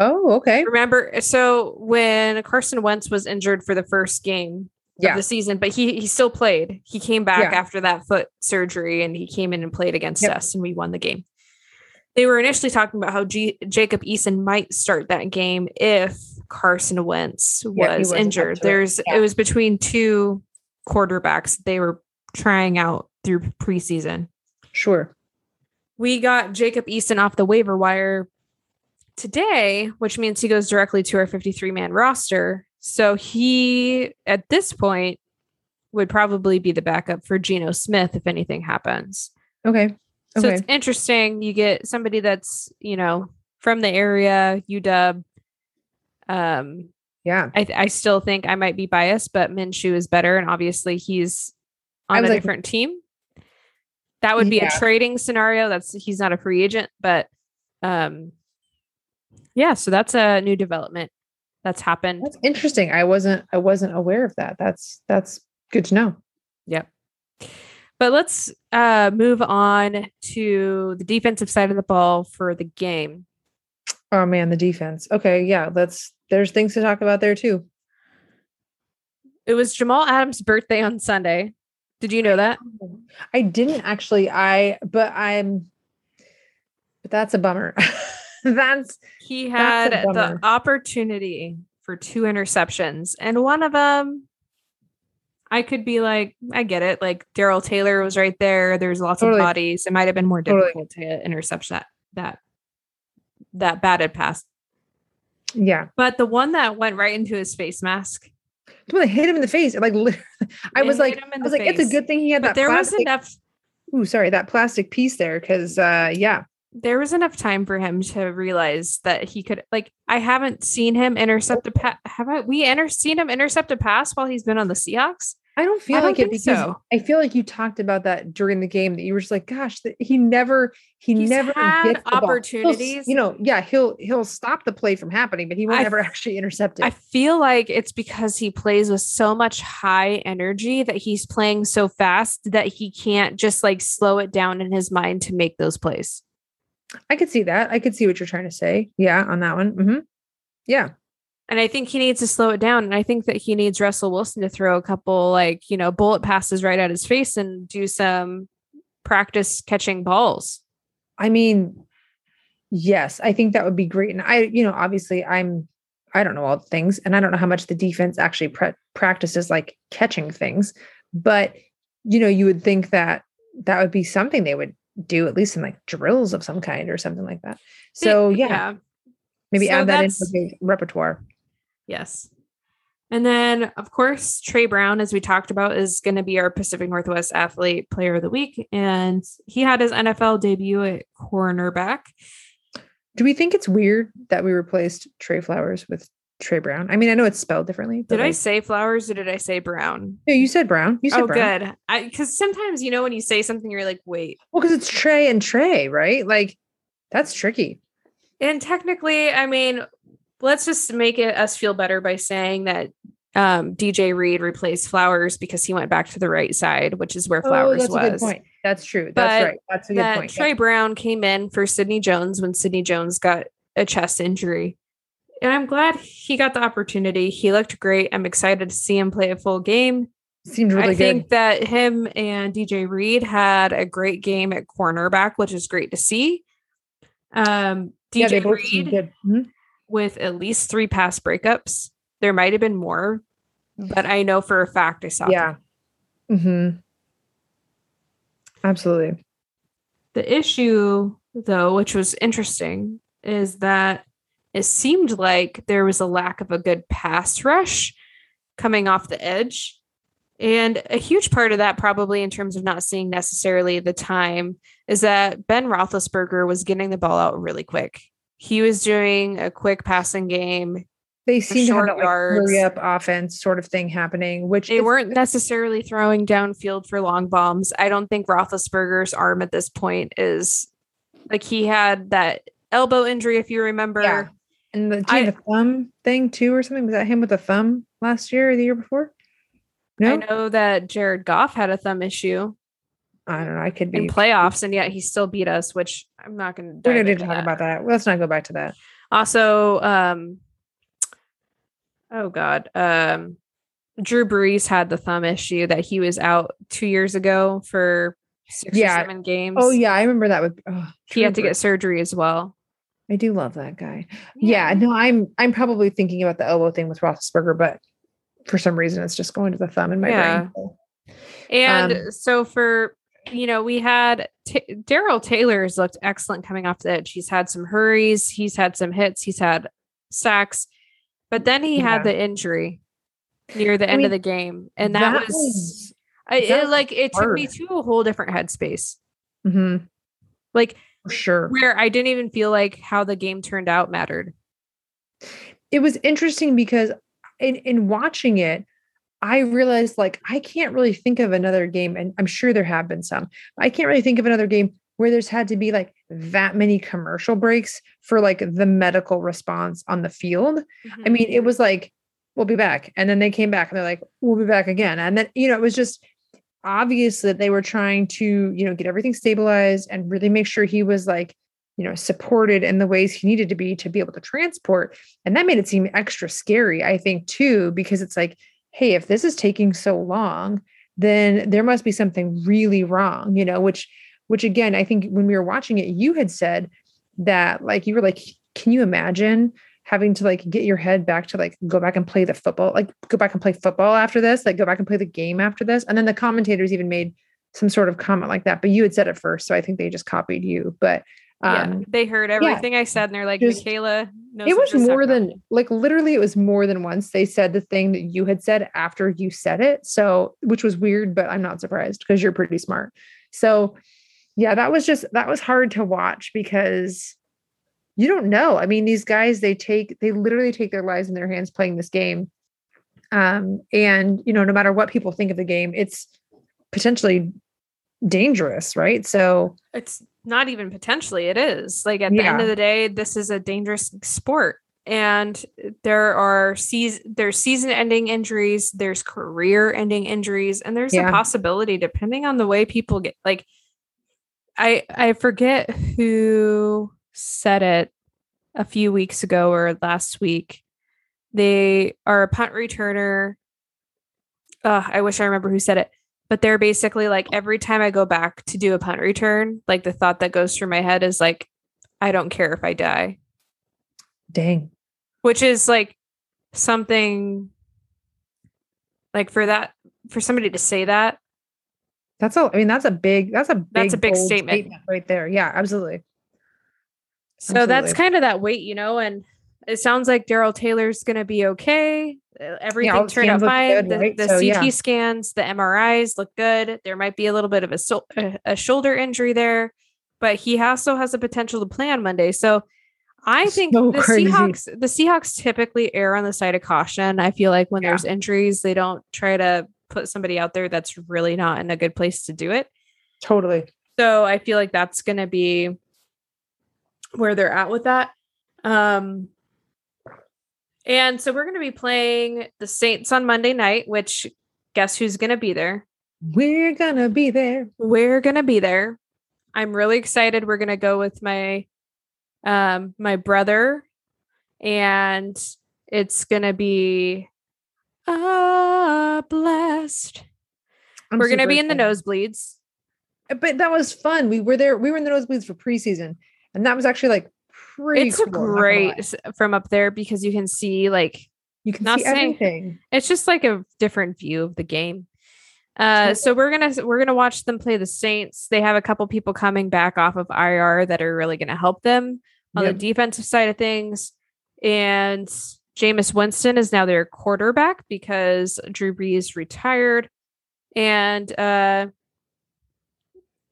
Oh, okay. Remember, so when Carson Wentz was injured for the first game Yeah. of the season, but he he still played. He came back Yeah. after that foot surgery and he came in and played against Yep. us and we won the game. They were initially talking about how G- Jacob Eason might start that game if Carson Wentz was wasn't injured. it. There's Yeah. it was between two quarterbacks they were trying out through preseason Sure. we got Jacob Eason off the waiver wire today, which means he goes directly to our 53 man roster. So he, at this point, would probably be the backup for Geno Smith if anything happens. Okay. So it's interesting. You get somebody that's, you know, from the area, UW. Um, Yeah. I, I still think I might be biased, but Minshew is better. And obviously he's on a like- different team. That would be Yeah. a trading scenario. That's he's not a free agent, but um yeah, so that's a new development that's happened. That's interesting. I wasn't I wasn't aware of that. That's that's good to know. Yep. But let's uh move on to the defensive side of the ball for the game. Oh man, the defense. Okay, yeah, let's there's things to talk about there too. It was Jamal Adams' birthday on Sunday. Did you know that? I didn't actually I but I'm but that's a bummer. that's He had a the opportunity for two interceptions, and one of them, I could be like, I get it. Like Darrell Taylor was right there. There's lots Totally. of bodies. It might have been more Totally. difficult to intercept that that that batted pass. yeah. But the one that went right into his face mask, The one that hit him in the face. Like I was like, I was like, it's a good thing he had but that there was enough. Ooh, sorry, that plastic piece there, because uh yeah, There was enough time for him to realize that he could. Like, I haven't seen him intercept a pass. Have I? We inter- seen him intercept a pass while he's been on the Seahawks. I don't feel I don't like it because so. I feel like you talked about that during the game that you were just like, gosh, that he never, he He's never had gets the ball. He'll s- opportunities. you know, yeah, he'll he'll stop the play from happening, but he won't I ever actually intercept it. I feel like it's because he plays with so much high energy that he's playing so fast that he can't just like slow it down in his mind to make those plays. I could see that. I could see what you're trying to say. Yeah, on that one. hmm Yeah. And I think he needs to slow it down. And I think that he needs Russell Wilson to throw a couple like, you know, bullet passes right at his face and do some practice catching balls. I mean, yes, I think that would be great. And I, you know, obviously I'm, I don't know all the things and I don't know how much the defense actually pre- practices like catching things, but you know, you would think that that would be something they would do at least some like drills of some kind or something like that. So yeah, maybe So add that into the repertoire. Yes. And then, of course, Tre Brown, as we talked about, is going to be our Pacific Northwest Athlete Player of the Week. And he had his NFL debut at cornerback. Do we think it's weird that we replaced Trey Flowers with Tre Brown? I mean, I know it's spelled differently. But Did I like- say flowers or did I say brown? No, you said Brown. You said Oh, Brown. good. I because sometimes you know when you say something, you're like, wait. Well, because it's Trey and Trey, right? Like that's tricky. And technically, I mean, let's just make it us feel better by saying that um, DJ Reed replaced Flowers because he went back to the right side, which is where Flowers oh, that's a good was. point. That's true. But That's right. That's a good that point. Tre Brown came in for Sidney Jones when Sidney Jones got a chest injury. And I'm glad he got the opportunity. He looked great. I'm excited to see him play a full game. Seemed really good. I think good. that him and DJ Reed had a great game at cornerback, which is great to see. Um, DJ seemed Reed. Mhm. with at least three pass breakups. There might have been more, but I know for a fact I saw. Yeah. Mm-hmm. Absolutely. The issue, though, which was interesting, is that it seemed like there was a lack of a good pass rush coming off the edge. And a huge part of that, probably in terms of not seeing necessarily the time, is that Ben Roethlisberger was getting the ball out really quick. He was doing a quick passing game. They seem to have short that like hurry up offense sort of thing happening, which They is- weren't necessarily throwing downfield for long bombs. I don't think Roethlisberger's arm at this point is like he had that elbow injury, if you remember. Yeah. And the, I- the thumb thing too, or something. Was that him with a thumb last year or the year before? No? I know that Jared Goff had a thumb issue. I don't know. I could be in playoffs, and yet he still beat us, which I'm not going to. We're going to talk about that. Let's not go back to that. Also, um, oh god, um, Drew Brees had the thumb issue that he was out two years ago for six Yeah. or seven games. Oh yeah, I remember that with. Oh, he had to get surgery as well. I do love that guy. Yeah. no, I'm I'm probably thinking about the elbow thing with Roethlisberger, but for some reason it's just going to the thumb in my Yeah. brain. And Um, so for you know, we had Ta Darrell Taylor's looked excellent coming off the edge. He's had some hurries, he's had some hits, he's had sacks, but then he Yeah. had the injury near the I end mean, of the game, and that, was, I, that it, like it took me to a whole different headspace. Mm-hmm. Like for sure. where I didn't even feel like how the game turned out mattered. it was interesting because in, in watching it, I realized like I can't really think of another game, and I'm sure there have been some. I can't really think of another game where there's had to be like that many commercial breaks for like the medical response on the field. I mm-hmm. mean, it was like, we'll be back. And then they came back and they're like, we'll be back again. And then, you know, it was just obvious that they were trying to, you know, get everything stabilized and really make sure he was like, you know, supported in the ways he needed to be to be able to transport. And that made it seem extra scary, I think, too, because it's like, hey, if this is taking so long, then there must be something really wrong, you know, which, which again, I think when we were watching it, you had said that, like, you were like, can you imagine having to like get your head back to like go back and play the football, like go back and play football after this, like go back and play the game after this. And then the commentators even made some sort of comment like that, but you had said it first. So I think they just copied you. But yeah, um they heard everything I said, and they're like, just- Michaela knows it was more happened." than like literally it was more than once they said the thing that you had said after you said it. So which was weird, but I'm not surprised because you're pretty smart. So yeah, that was just that was hard to watch because you don't know. I mean, these guys they take they literally take their lives in their hands playing this game. Um, and you know, no matter what people think of the game, it's potentially dangerous, right? So it's not even potentially it is like at the end of the day this is a dangerous sport and there are season there's season ending injuries there's career ending injuries and there's Yeah. a possibility depending on the way people get like i i forget who said it a few weeks ago or last week they are a punt returner uh, i wish i remember who said it but they're basically like every time I go back to do a punt return, like the thought that goes through my head is like, I don't care if I die, dang. which is like something like for that, for somebody to say that, That's a I mean, that's a big that's a big That's a big bold statement. right there. Yeah, absolutely. So that's kind of that weight, you know, and it sounds like Darrell Taylor's going to be okay. Uh, Everything the turned out fine. good, the right? the So, CT yeah. scans, the MRIs look good. There might be a little bit of a, a, a shoulder injury there, but he also has the potential to play on Monday. So I think So the crazy. Seahawks, the Seahawks typically err on the side of caution. I feel like when Yeah. there's injuries, they don't try to put somebody out there that's really not in a good place to do it. Totally. So I feel like that's going to be where they're at with that. Um, and so we're going to be playing the Saints on Monday night, which guess who's going to be there? We're gonna be there. We're going to be there. I'm really excited. We're going to go with my um my brother and it's going to be a blast. I'm we're going to be in the nosebleeds. But that was fun. We were there. We were in the nosebleeds for preseason, and that was actually like pretty. it's cool, not gonna lie. great from up there because you can see like You can not see saying- everything. it's just like a different view of the game. Uh, so we're gonna we're gonna watch them play the Saints. They have a couple people coming back off of IR that are really gonna help them on Yep. the defensive side of things. And Jameis Winston is now their quarterback because Drew Brees retired. And uh,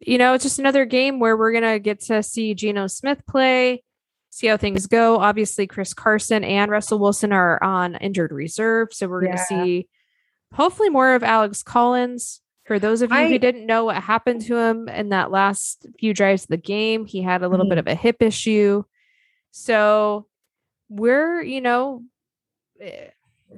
you know, it's just another game where we're gonna get to see Geno Smith play, see how things go. Obviously, Chris Carson and Russell Wilson are on injured reserve, so we're Yeah. gonna see hopefully more of Alex Collins. For those of you I- who didn't know what happened to him in that last few drives of the game, he had a little bit Mhm. of a hip issue. So we're, you know, eh,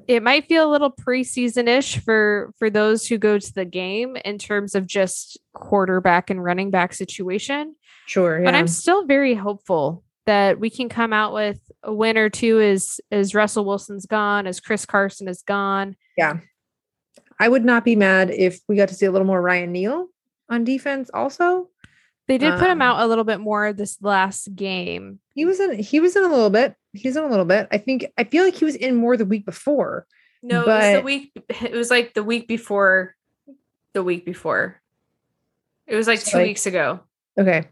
it might feel a little preseason-ish for for those who go to the game in terms of just quarterback and running back situation. Sure. Yeah. But I'm still very hopeful that we can come out with a win or two as as Russell Wilson's gone, as Chris Carson is gone. Yeah. I would not be mad if we got to see a little more Ryan Neal on defense also. They did put him Um, out a little bit more this last game. He was in he was in a little bit. He's in a little bit. I think I feel like he was in more the week before. No, it was the week it was like the week before the week before. It was like two like- weeks ago. Okay.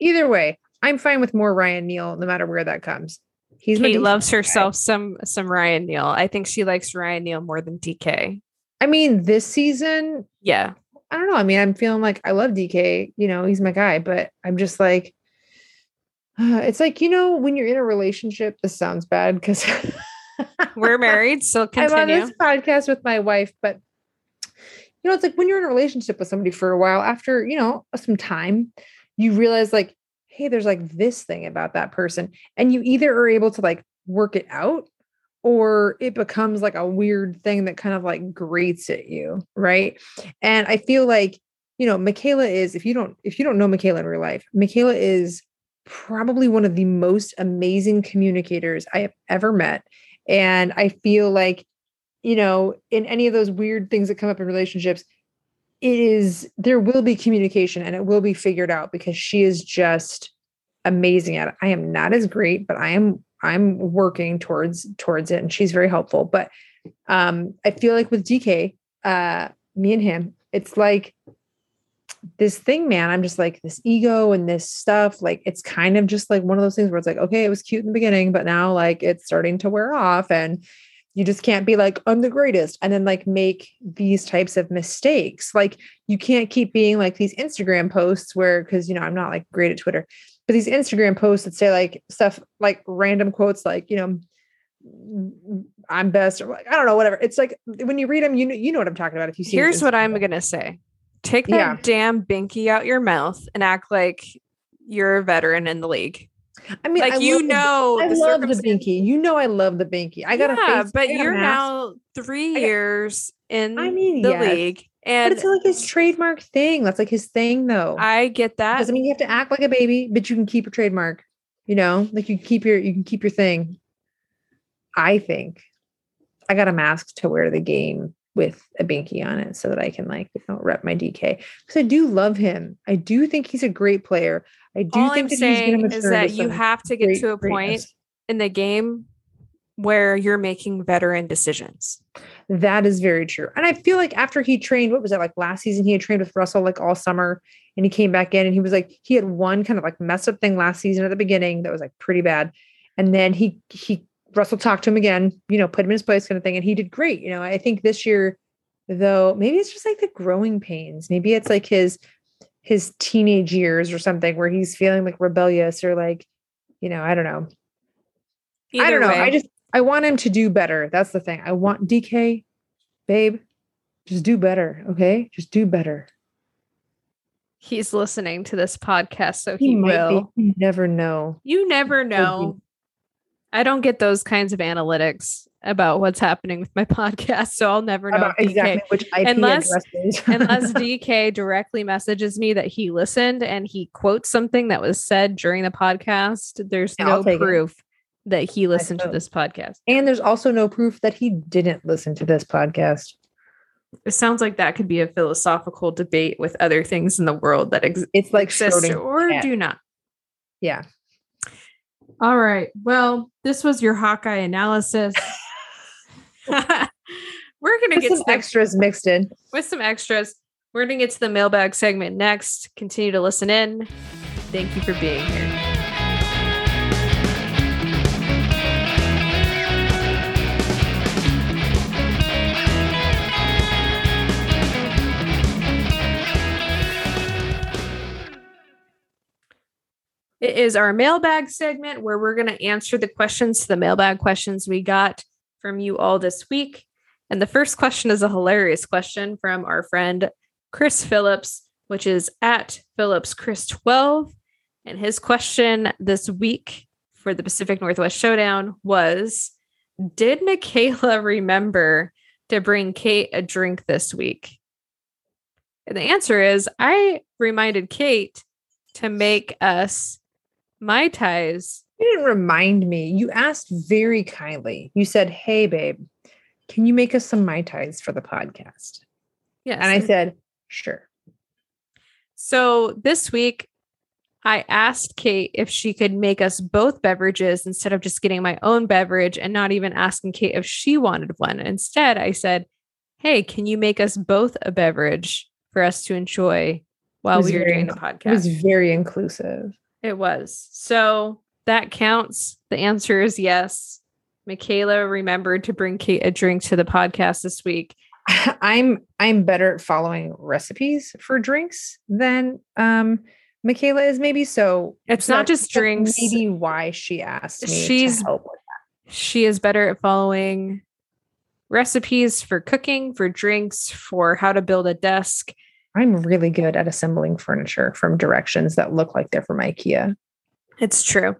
Either way, I'm fine with more Ryan Neal no matter where that comes. He's Kate loves guy. herself some some Ryan Neal. I think she likes Ryan Neal more than DK. I mean, this season, Yeah. I don't know. I mean, I'm feeling like I love DK, you know, he's my guy, but I'm just like, it's like, you know, when you're in a relationship, this sounds bad because We're married, so I'm on this podcast with my wife, but you know, it's like when you're in a relationship with somebody for a while, after you know some time, you realize like, hey, there's like this thing about that person, and you either are able to like work it out, or it becomes like a weird thing that kind of like grates at you, right? And I feel like you know, Michaela is if you don't if you don't know Michaela in real life, Michaela is probably one of the most amazing communicators I have ever met. And I feel like, you know, in any of those weird things that come up in relationships, it is there will be communication and it will be figured out because she is just amazing at it. I am not as great, but I am I'm working towards towards it and she's very helpful. But um I feel like with DK, uh me and him, it's like this thing, man. I'm just like this ego and this stuff. Like it's kind of just like one of those things where it's like, okay, it was cute in the beginning, but now like it's starting to wear off and you just can't be like, I'm the greatest. And then like make these types of mistakes. Like you can't keep being like these Instagram posts where, cause you know, I'm not like great at Twitter, but these Instagram posts that say like stuff like random quotes, like, you know, I'm best or like, I don't know, whatever. It's like when you read them, you know, you know what I'm talking about. If you see Here's what I'm gonna say. Take that Yeah. damn binky out your mouth and act like you're a veteran in the league. I mean, like I you love know I the love the binky. You know I love the binky. I got a yeah, face, but a you're now three I got- years in I mean, the yes, league, But and it's like his trademark thing. That's like his thing, though. I get that. Doesn't mean you have to act like a baby, but you can keep your trademark. You know, like you keep your you can keep your thing. I think I got a mask to wear to the game with a binky on it so that I can like you know rep my DK because I do love him. I do think he's a great player. I do All think I'm that saying is that you have to get great to a point in the game where you're making veteran decisions. That is very true. And I feel like after he trained, what was that like last season? He had trained with Russell like all summer and he came back in and he was like, he had one kind of like mess up thing last season at the beginning that was like pretty bad. And then he, he, Russell talked to him again, you know, put him in his place kind of thing. And he did great. You know, I think this year, though, maybe it's just like the growing pains. Maybe it's like his, his teenage years or something where he's feeling like rebellious or like, you know, I don't know. I don't know. way, I just I want him to do better. That's the thing. I want DK, babe, just do better. Okay, just do better. he's listening to this podcast, so He, he, might will. be. You never know. You never know. I don't get those kinds of analytics about what's happening with my podcast, so I'll never know. About exactly which IP Unless- address unless DK directly messages me that he listened and he quotes something that was said during the podcast, there's Yeah, no take it. proof that he listened to this podcast. and there's also no proof that he didn't listen to this podcast. It sounds like that could be a philosophical debate with other things in the world that ex- It's like exist or do not. Yeah. All right. Well, this was your Hawkeye analysis. We're gonna With get some the, extras mixed in. with some extras. We're gonna get to the mailbag segment next. Continue to listen in. Thank you for being here. It is our mailbag segment where we're going to answer the questions the mailbag questions we got from you all this week. And the first question is a hilarious question from our friend Chris Phillips, which is at Phillips Chris 12. And his question this week for the Pacific Northwest Showdown was Did Michaela remember to bring Kate a drink this week? And the answer is I reminded Kate to make us Mai Tais. You didn't remind me. You asked very kindly. You said, Hey, babe, can you make us some Mai Tais for the podcast? Yes. And I said, Sure. So this week, I asked Kate if she could make us both beverages instead of just getting my own beverage and not even asking Kate if she wanted one. Instead, I said, Hey, can you make us both a beverage for us to enjoy while we were doing the podcast? It was very inclusive. It was. So that counts. The answer is yes. Michaela remembered to bring Kate a drink to the podcast this week. I'm I'm better at following recipes for drinks than um Michaela is maybe so it's not just drinks. Maybe why she asked me She's, to help with that. She is better at following recipes for cooking, for drinks, for how to build a desk. I'm really good at assembling furniture from directions that look like they're from IKEA. It's true.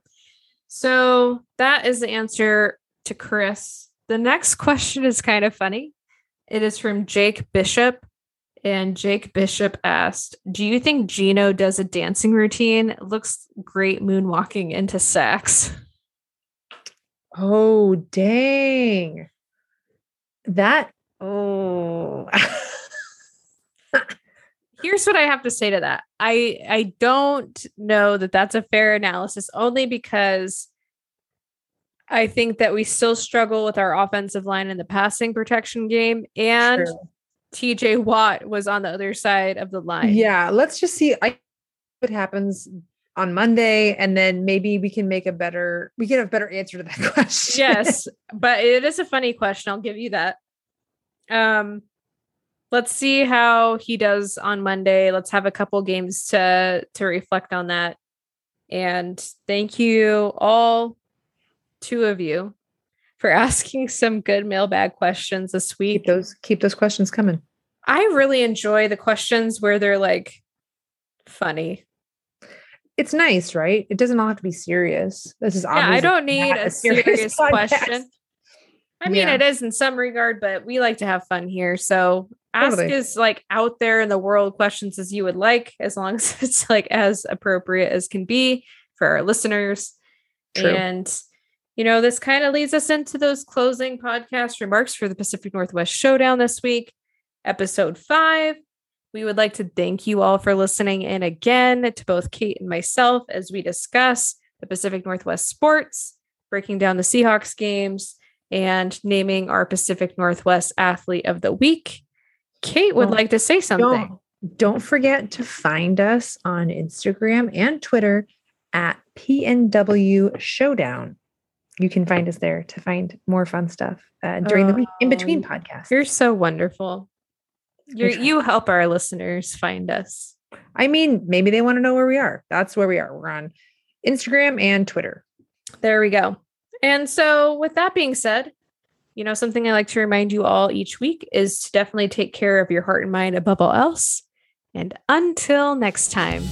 So that is the answer to Chris. The next question is kind of funny. It is from Jake Bishop. And Jake Bishop asked, Do you think Geno does a dancing routine? It looks great moonwalking into sex. Oh, dang. That, oh. Here's what I have to say to that. I I don't know that that's a fair analysis only because I think that we still struggle with our offensive line in the passing protection game and True. TJ Watt was on the other side of the line. Yeah, let's just see I what happens on Monday and then maybe we can make a better we can have a better answer to that question. yes, but it is a funny question. I'll give you that. Um let's see how he does on Monday. Let's have a couple games to to reflect on that. And thank you all two of you for asking some good mailbag questions this week. Keep those keep those questions coming. I really enjoy the questions where they're like funny. It's nice, right? It doesn't all have to be serious. This is yeah. I don't need a, serious, serious question. I mean, yeah. it is in some regard, but we like to have fun here. So ask totally. as like out there in the world questions as you would like, as long as it's like as appropriate as can be for our listeners. True. And you know, this kind of leads us into those closing podcast remarks for the Pacific Northwest Showdown this week, episode five. We would like to thank you all for listening in again to both Kate and myself as we discuss the Pacific Northwest sports, breaking down the Seahawks games, and naming our Pacific Northwest athlete of the week. Kate would like to say something. Don't, don't forget to find us on Instagram and Twitter at PNW Showdown you can find us there to find more fun stuff uh, during the week in between podcasts. You're so wonderful. you you help our listeners find us. I mean, maybe they want to know where we are. That's where we are. We're on Instagram and Twitter. There we go. And so, with that being said, you know, something I like to remind you all each week is to definitely take care of your heart and mind above all else. And until next time.